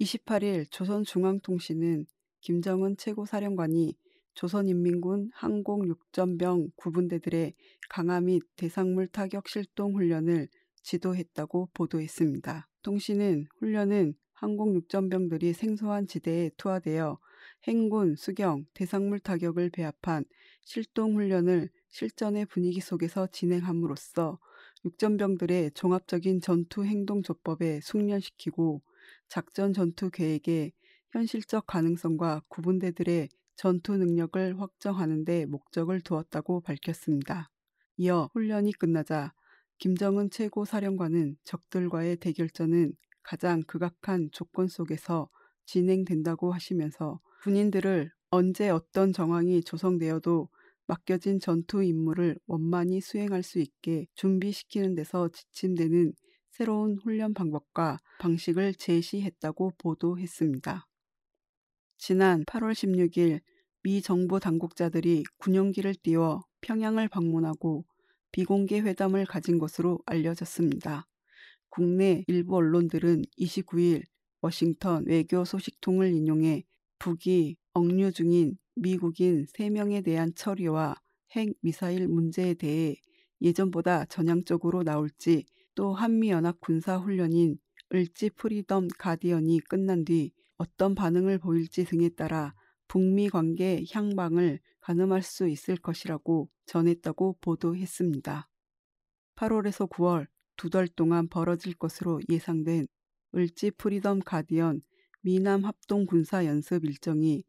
28일 조선중앙통신은 김정은 최고사령관이 조선인민군 항공 육전병 구분대들의 강화 및 대상물 타격 실동 훈련을 지도했다고 보도했습니다. 통신은 훈련은 항공 육전병들이 생소한 지대에 투하되어 행군, 수경, 대상물 타격을 배합한 실동 훈련을 실전의 분위기 속에서 진행함으로써 육전병들의 종합적인 전투 행동 조법에 숙련시키고 작전 전투 계획의 현실적 가능성과 구분대들의 전투 능력을 확정하는 데 목적을 두었다고 밝혔습니다. 이어 훈련이 끝나자 김정은 최고사령관은 적들과의 대결전은 가장 극악한 조건 속에서 진행된다고 하시면서 군인들을 언제 어떤 정황이 조성되어도 맡겨진 전투 임무를 원만히 수행할 수 있게 준비시키는 데서 지침되는 새로운 훈련 방법과 방식을 제시했다고 보도했습니다. 지난 8월 16일 미 정부 당국자들이 군용기를 띄워 평양을 방문하고 비공개 회담을 가진 것으로 알려졌습니다. 국내 일부 언론들은 29일 워싱턴 외교 소식통을 인용해 북이 억류 중인 미국인 3명에 대한 처리와 핵 미사일 문제에 대해 예전보다 전향적으로 나올지 또 한미연합 군사훈련인 을지 프리덤 가디언이 끝난 뒤 어떤 반응을 보일지 등에 따라 북미 관계 향방을 가늠할 수 있을 것이라고 전했다고 보도했습니다. 8월에서 9월 두 달 동안 벌어질 것으로 예상된 을지 프리덤 가디언 미남 합동 군사 연습 일정이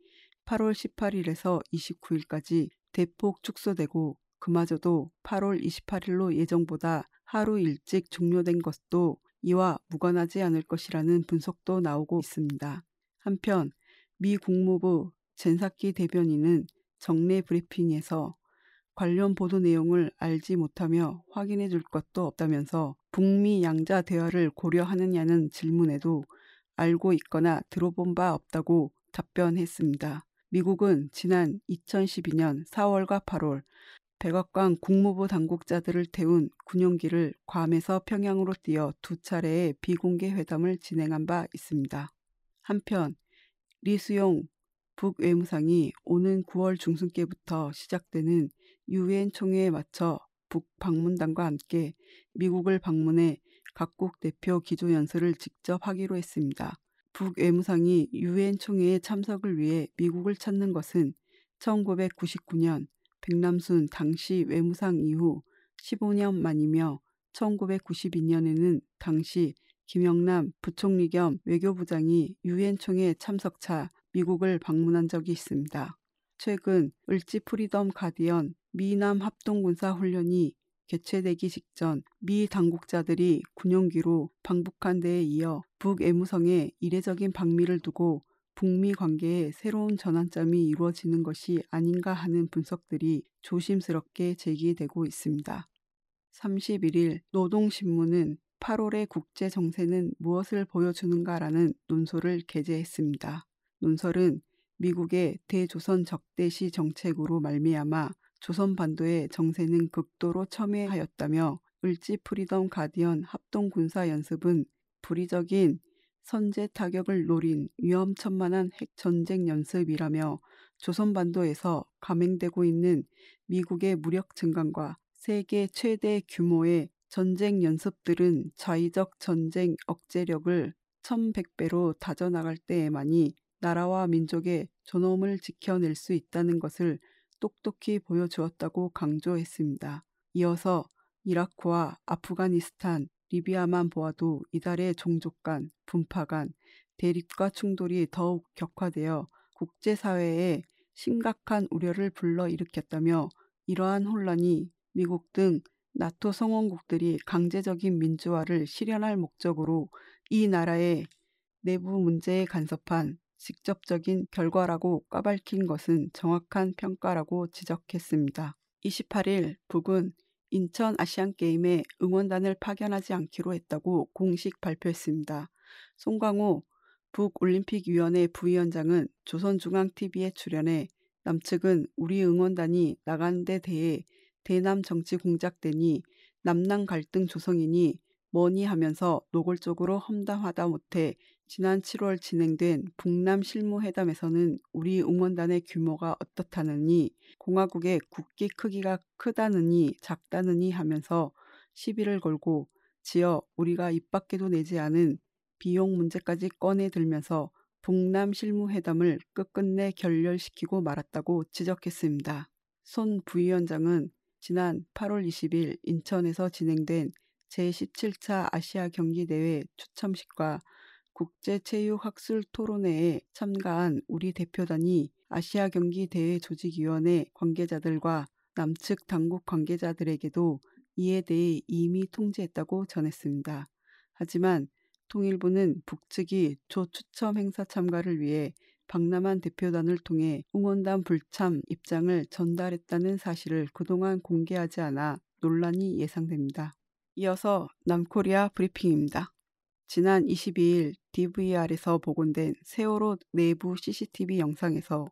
8월 18일에서 29일까지 대폭 축소되고 그마저도 8월 28일로 예정보다 하루 일찍 종료된 것도 이와 무관하지 않을 것이라는 분석도 나오고 있습니다. 한편 미 국무부 젠사키 대변인은 정례 브리핑에서 관련 보도 내용을 알지 못하며 확인해 줄 것도 없다면서 북미 양자 대화를 고려하느냐는 질문에도 알고 있거나 들어본 바 없다고 답변했습니다. 미국은 지난 2012년 4월과 8월 백악관 국무부 당국자들을 태운 군용기를 괌에서 평양으로 띄어 두 차례의 비공개 회담을 진행한 바 있습니다. 한편 리수용 북외무상이 오는 9월 중순께부터 시작되는 유엔 총회에 맞춰 북 방문단과 함께 미국을 방문해 각국 대표 기조 연설을 직접 하기로 했습니다. 북 외무상이 유엔 총회에 참석을 위해 미국을 찾는 것은 1999년 백남순 당시 외무상 이후 15년 만이며 1992년에는 당시 김영남 부총리 겸 외교부장이 유엔 총회 참석차 미국을 방문한 적이 있습니다. 최근 을지 프리덤 가디언 미남 합동군사 훈련이 개최되기 직전 미 당국자들이 군용기로 방북한 데에 이어 북외무성의 이례적인 방미를 두고 북미 관계에 새로운 전환점이 이루어지는 것이 아닌가 하는 분석들이 조심스럽게 제기되고 있습니다. 31일 노동신문은 8월의 국제 정세는 무엇을 보여주는가라는 논설을 게재했습니다. 논설은 미국의 대조선 적대시 정책으로 말미암아 조선 반도의 정세는 극도로 첨예하였다며 을지 프리덤 가디언 합동 군사 연습은 불의적인 선제 타격을 노린 위험천만한 핵 전쟁 연습이라며 조선 반도에서 감행되고 있는 미국의 무력 증강과 세계 최대 규모의 전쟁 연습들은 자의적 전쟁 억제력을 1100배로 다져나갈 때에만이 나라와 민족의 존엄을 지켜낼 수 있다는 것을 똑똑히 보여주었다고 강조했습니다. 이어서 이라크와 아프가니스탄, 리비아만 보아도 이달의 종족 간, 분파 간, 대립과 충돌이 더욱 격화되어 국제사회에 심각한 우려를 불러일으켰다며 이러한 혼란이 미국 등 나토 성원국들이 강제적인 민주화를 실현할 목적으로 이 나라의 내부 문제에 간섭한 직접적인 결과라고 까발킨 것은 정확한 평가라고 지적했습니다. 28일 북은 인천 아시안게임에 응원단을 파견하지 않기로 했다고 공식 발표했습니다. 송광호 북올림픽위원회 부위원장은 조선중앙TV에 출연해 남측은 우리 응원단이 나가는 데 대해 대남 정치 공작되니 남남 갈등 조성이니 뭐니 하면서 노골적으로 험담하다 못해 지난 7월 진행된 북남 실무회담에서는 우리 응원단의 규모가 어떻다느니 공화국의 국기 크기가 크다느니 작다느니 하면서 시비를 걸고 지어 우리가 입 밖에도 내지 않은 비용 문제까지 꺼내 들면서 북남 실무회담을 끝끝내 결렬시키고 말았다고 지적했습니다. 손 부위원장은 지난 8월 20일 인천에서 진행된 제17차 아시아 경기 대회 추첨식과 국제체육학술 토론회에 참가한 우리 대표단이 아시아 경기 대회 조직위원회 관계자들과 남측 당국 관계자들에게도 이에 대해 이미 통지했다고 전했습니다. 하지만 통일부는 북측이 조 추첨 행사 참가를 위해 박남한 대표단을 통해 응원단 불참 입장을 전달했다는 사실을 그동안 공개하지 않아 논란이 예상됩니다. 이어서 남코리아 브리핑입니다. 지난 22일 DVR에서 복원된 세월호 내부 CCTV 영상에서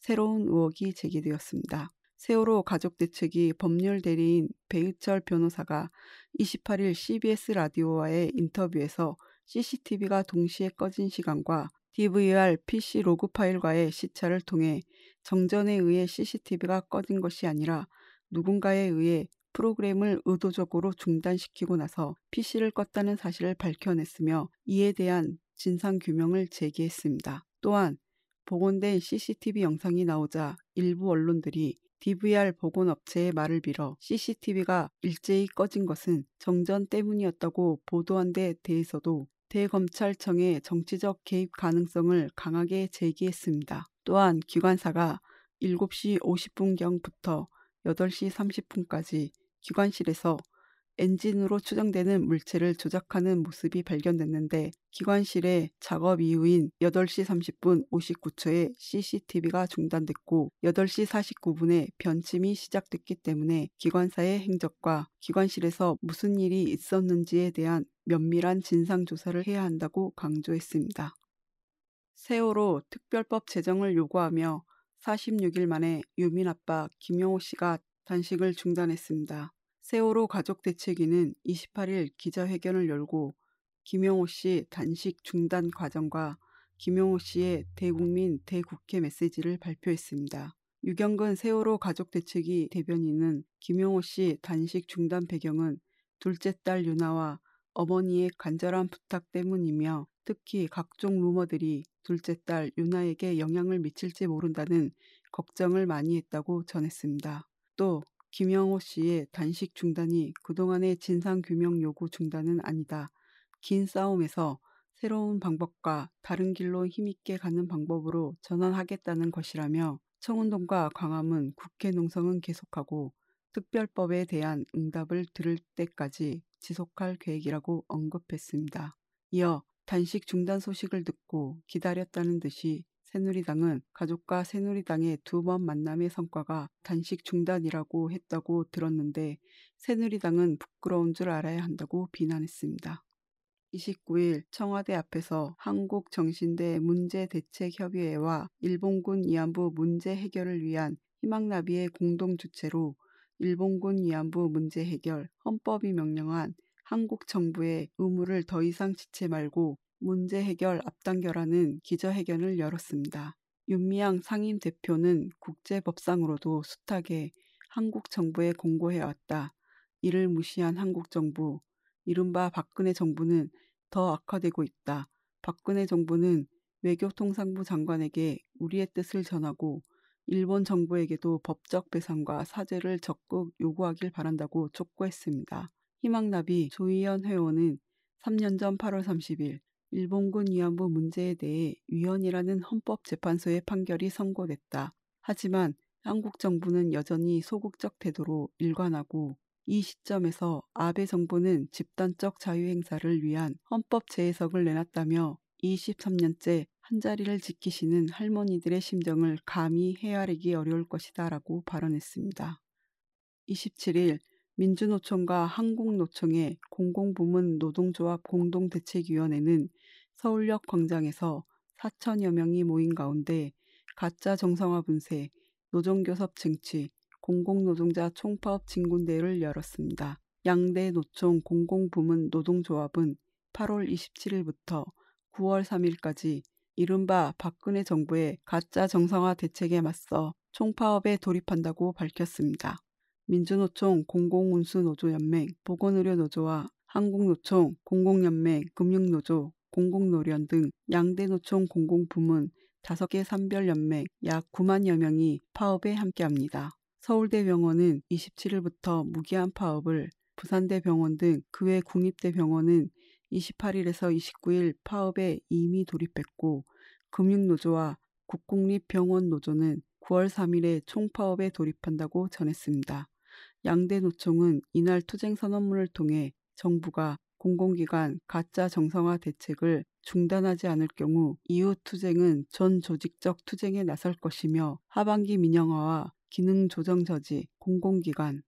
새로운 의혹이 제기되었습니다. 세월호 가족대 측이 법률 대리인 배의철 변호사가 28일 CBS 라디오와의 인터뷰에서 CCTV가 동시에 꺼진 시간과 DVR PC 로그 파일과의 시차를 통해 정전에 의해 CCTV가 꺼진 것이 아니라 누군가에 의해 프로그램을 의도적으로 중단시키고 나서 PC를 껐다는 사실을 밝혀냈으며 이에 대한 진상규명을 제기했습니다. 또한 복원된 CCTV 영상이 나오자 일부 언론들이 DVR 복원업체의 말을 빌어 CCTV가 일제히 꺼진 것은 정전 때문이었다고 보도한 데 대해서도 대검찰청의 정치적 개입 가능성을 강하게 제기했습니다. 또한 기관사가 7시 50분경부터 8시 30분까지 기관실에서 엔진으로 추정되는 물체를 조작하는 모습이 발견됐는데 기관실의 작업 이후인 8시 30분 59초에 CCTV가 중단됐고 8시 49분에 변침이 시작됐기 때문에 기관사의 행적과 기관실에서 무슨 일이 있었는지에 대한 면밀한 진상조사를 해야 한다고 강조했습니다. 세월호 특별법 제정을 요구하며 46일 만에 유민 아빠 김영호 씨가 단식을 중단했습니다. 세월호 가족 대책위는 28일 기자회견을 열고 김영호 씨 단식 중단 과정과 김영호 씨의 대국민 대국회 메시지를 발표했습니다. 유경근 세월호 가족 대책위 대변인은 김영호 씨 단식 중단 배경은 둘째 딸 유나와 어머니의 간절한 부탁 때문이며 특히 각종 루머들이 둘째 딸 유나에게 영향을 미칠지 모른다는 걱정을 많이 했다고 전했습니다. 또 김영호 씨의 단식 중단이 그동안의 진상규명 요구 중단은 아니다. 긴 싸움에서 새로운 방법과 다른 길로 힘있게 가는 방법으로 전환하겠다는 것이라며 청운동과 광화문, 국회 농성은 계속하고 특별법에 대한 응답을 들을 때까지 지속할 계획이라고 언급했습니다. 이어 단식 중단 소식을 듣고 기다렸다는 듯이 새누리당은 가족과 새누리당의 두 번 만남의 성과가 단식 중단이라고 했다고 들었는데 새누리당은 부끄러운 줄 알아야 한다고 비난했습니다. 29일 청와대 앞에서 한국정신대 문제대책협의회와 일본군 위안부 문제 해결을 위한 희망나비의 공동 주체로 일본군 위안부 문제 해결 헌법이 명령한 한국 정부의 의무를 더 이상 지체 말고 문제 해결 앞당겨라는 기자회견을 열었습니다. 윤미향 상임 대표는 국제법상으로도 숱하게 한국 정부에 공고해왔다. 이를 무시한 한국 정부, 이른바 박근혜 정부는 더 악화되고 있다. 박근혜 정부는 외교통상부 장관에게 우리의 뜻을 전하고 일본 정부에게도 법적 배상과 사죄를 적극 요구하길 바란다고 촉구했습니다. 희망나비 조희연 회원은 3년 전 8월 30일 일본군 위안부 문제에 대해 위헌이라는 헌법재판소의 판결이 선고됐다. 하지만 한국 정부는 여전히 소극적 태도로 일관하고 이 시점에서 아베 정부는 집단적 자유행사를 위한 헌법 재해석을 내놨다며 23년째 한자리를 지키시는 할머니들의 심정을 감히 헤아리기 어려울 것이다 라고 발언했습니다. 27일 민주노총과 한국노총의 공공부문 노동조합 공동대책위원회는 서울역 광장에서 4천여 명이 모인 가운데 가짜 정상화 분쇄, 노정교섭 쟁취, 공공노동자 총파업 진군대회를 열었습니다. 양대 노총 공공부문 노동조합은 8월 27일부터 9월 3일까지 이른바 박근혜 정부의 가짜 정상화 대책에 맞서 총파업에 돌입한다고 밝혔습니다. 민주노총 공공운수노조연맹 보건의료노조와 한국노총 공공연맹 금융노조 공공노련 등 양대 노총 공공부문 5개 산별연맹 약 9만여 명이 파업에 함께합니다. 서울대병원은 27일부터 무기한 파업을 부산대병원 등 그 외 국립대병원은 28일에서 29일 파업에 이미 돌입했고 금융노조와 국공립병원노조는 9월 3일에 총파업에 돌입한다고 전했습니다. 양대 노총은 이날 투쟁 선언문을 통해 정부가 공공기관 가짜 정상화 대책을 중단하지 않을 경우 이후 투쟁은 전 조직적 투쟁에 나설 것이며 하반기 민영화와 기능 조정 저지, 공공기관,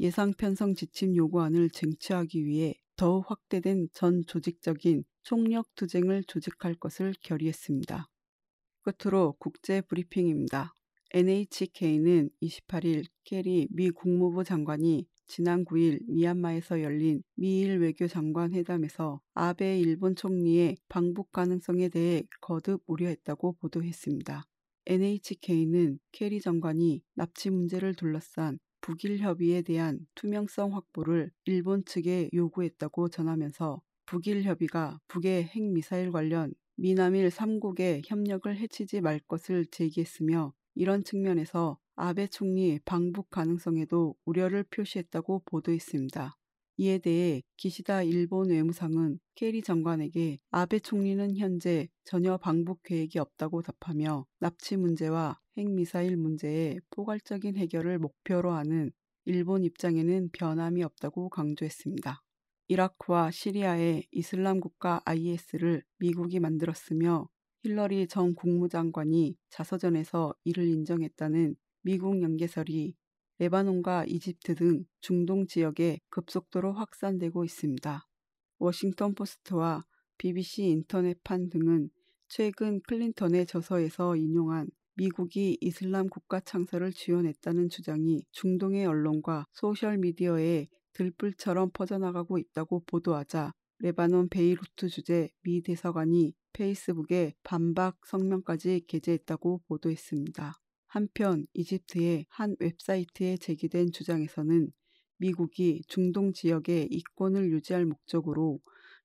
예상 편성 지침 요구안을 쟁취하기 위해 더욱 확대된 전 조직적인 총력 투쟁을 조직할 것을 결의했습니다. 끝으로 국제 브리핑입니다. NHK는 28일 케리 미 국무부 장관이 지난 9일 미얀마에서 열린 미일 외교장관 회담에서 아베 일본 총리의 방북 가능성에 대해 거듭 우려했다고 보도했습니다. NHK는 케리 장관이 납치 문제를 둘러싼 북일 협의에 대한 투명성 확보를 일본 측에 요구했다고 전하면서 북일 협의가 북의 핵미사일 관련 미남일 3국의 협력을 해치지 말 것을 제기했으며 이런 측면에서 아베 총리 방북 가능성에도 우려를 표시했다고 보도했습니다. 이에 대해 기시다 일본 외무상은 케리 장관에게 아베 총리는 현재 전혀 방북 계획이 없다고 답하며 납치 문제와 핵미사일 문제의 포괄적인 해결을 목표로 하는 일본 입장에는 변함이 없다고 강조했습니다. 이라크와 시리아의 이슬람 국가 IS를 미국이 만들었으며 힐러리 전 국무장관이 자서전에서 이를 인정했다는 미국 연계설이 레바논과 이집트 등 중동 지역에 급속도로 확산되고 있습니다. 워싱턴 포스트와 BBC 인터넷판 등은 최근 클린턴의 저서에서 인용한 미국이 이슬람 국가 창설을 지원했다는 주장이 중동의 언론과 소셜미디어에 들불처럼 퍼져나가고 있다고 보도하자 레바논 베이루트 주재 미 대사관이 페이스북에 반박 성명까지 게재했다고 보도했습니다. 한편 이집트의 한 웹사이트에 제기된 주장에서는 미국이 중동 지역의 이권을 유지할 목적으로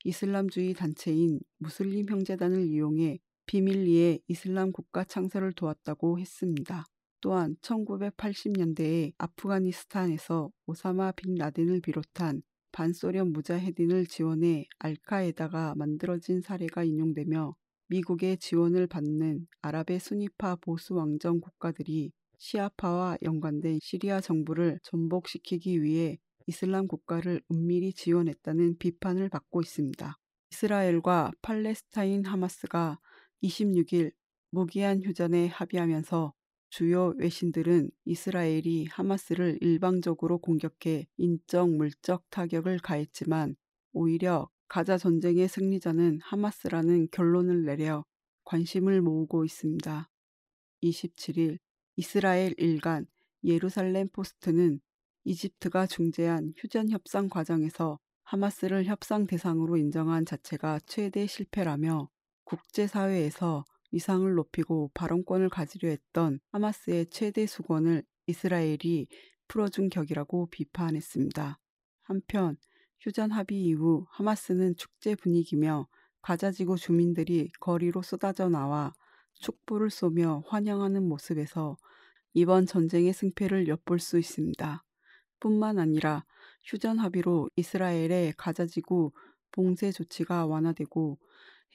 이슬람주의 단체인 무슬림 형제단을 이용해 비밀리에 이슬람 국가 창설을 도왔다고 했습니다. 또한 1980년대에 아프가니스탄에서 오사마 빈 라덴을 비롯한 반소련 무자헤딘을 지원해 알카에다가 만들어진 사례가 인용되며 미국의 지원을 받는 아랍의 순위파 보수 왕정 국가들이 시아파와 연관된 시리아 정부를 전복시키기 위해 이슬람 국가를 은밀히 지원했다는 비판을 받고 있습니다. 이스라엘과 팔레스타인 하마스가 26일 무기한 휴전에 합의하면서 주요 외신들은 이스라엘이 하마스를 일방적으로 공격해 인적 물적 타격을 가했지만 오히려 가자 전쟁의 승리자는 하마스라는 결론을 내려 관심을 모으고 있습니다. 27일 이스라엘 일간 예루살렘 포스트는 이집트가 중재한 휴전 협상 과정에서 하마스를 협상 대상으로 인정한 자체가 최대 실패라며 국제사회에서 위상을 높이고 발언권을 가지려 했던 하마스의 최대 수건을 이스라엘이 풀어준 격이라고 비판했습니다. 한편 휴전 합의 이후 하마스는 축제 분위기며 가자지구 주민들이 거리로 쏟아져 나와 촛불을 쏘며 환영하는 모습에서 이번 전쟁의 승패를 엿볼 수 있습니다. 뿐만 아니라 휴전 합의로 이스라엘의 가자지구 봉쇄 조치가 완화되고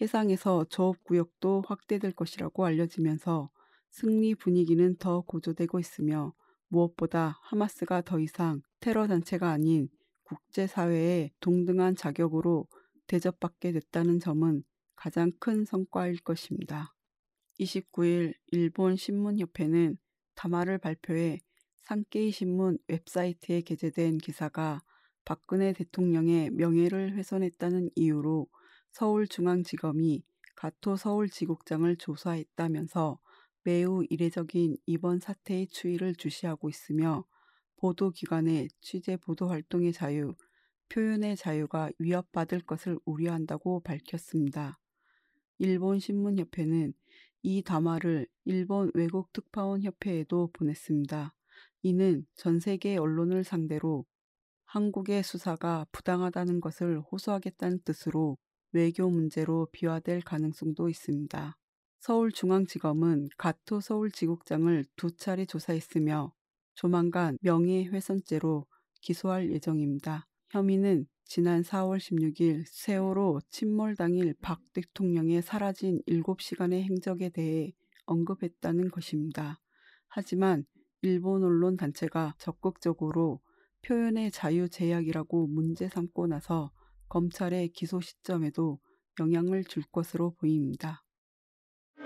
해상에서 저업구역도 확대될 것이라고 알려지면서 승리 분위기는 더 고조되고 있으며 무엇보다 하마스가 더 이상 테러 단체가 아닌 국제사회의 동등한 자격으로 대접받게 됐다는 점은 가장 큰 성과일 것입니다. 29일 일본 신문협회는 담화를 발표해 산케이 신문 웹사이트에 게재된 기사가 박근혜 대통령의 명예를 훼손했다는 이유로 서울중앙지검이 가토 서울지국장을 조사했다면서 매우 이례적인 이번 사태의 추이를 주시하고 있으며 보도기관의 취재 보도 활동의 자유, 표현의 자유가 위협받을 것을 우려한다고 밝혔습니다. 일본 신문협회는 이 담화를 일본 외국 특파원 협회에도 보냈습니다. 이는 전 세계 언론을 상대로 한국의 수사가 부당하다는 것을 호소하겠다는 뜻으로 외교 문제로 비화될 가능성도 있습니다. 서울중앙지검은 가토 서울지국장을 두 차례 조사했으며 조만간 명예훼손죄로 기소할 예정입니다. 혐의는 지난 4월 16일 세월호 침몰 당일 박 대통령의 사라진 7시간의 행적에 대해 언급했다는 것입니다. 하지만 일본 언론 단체가 적극적으로 표현의 자유 제약이라고 문제 삼고 나서 검찰의 기소 시점에도 영향을 줄 것으로 보입니다.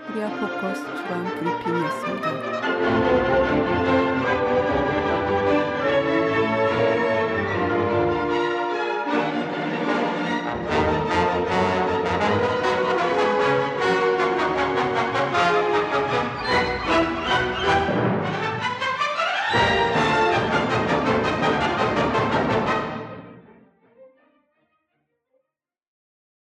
코리아 포커스 주간 브리핑이었습니다.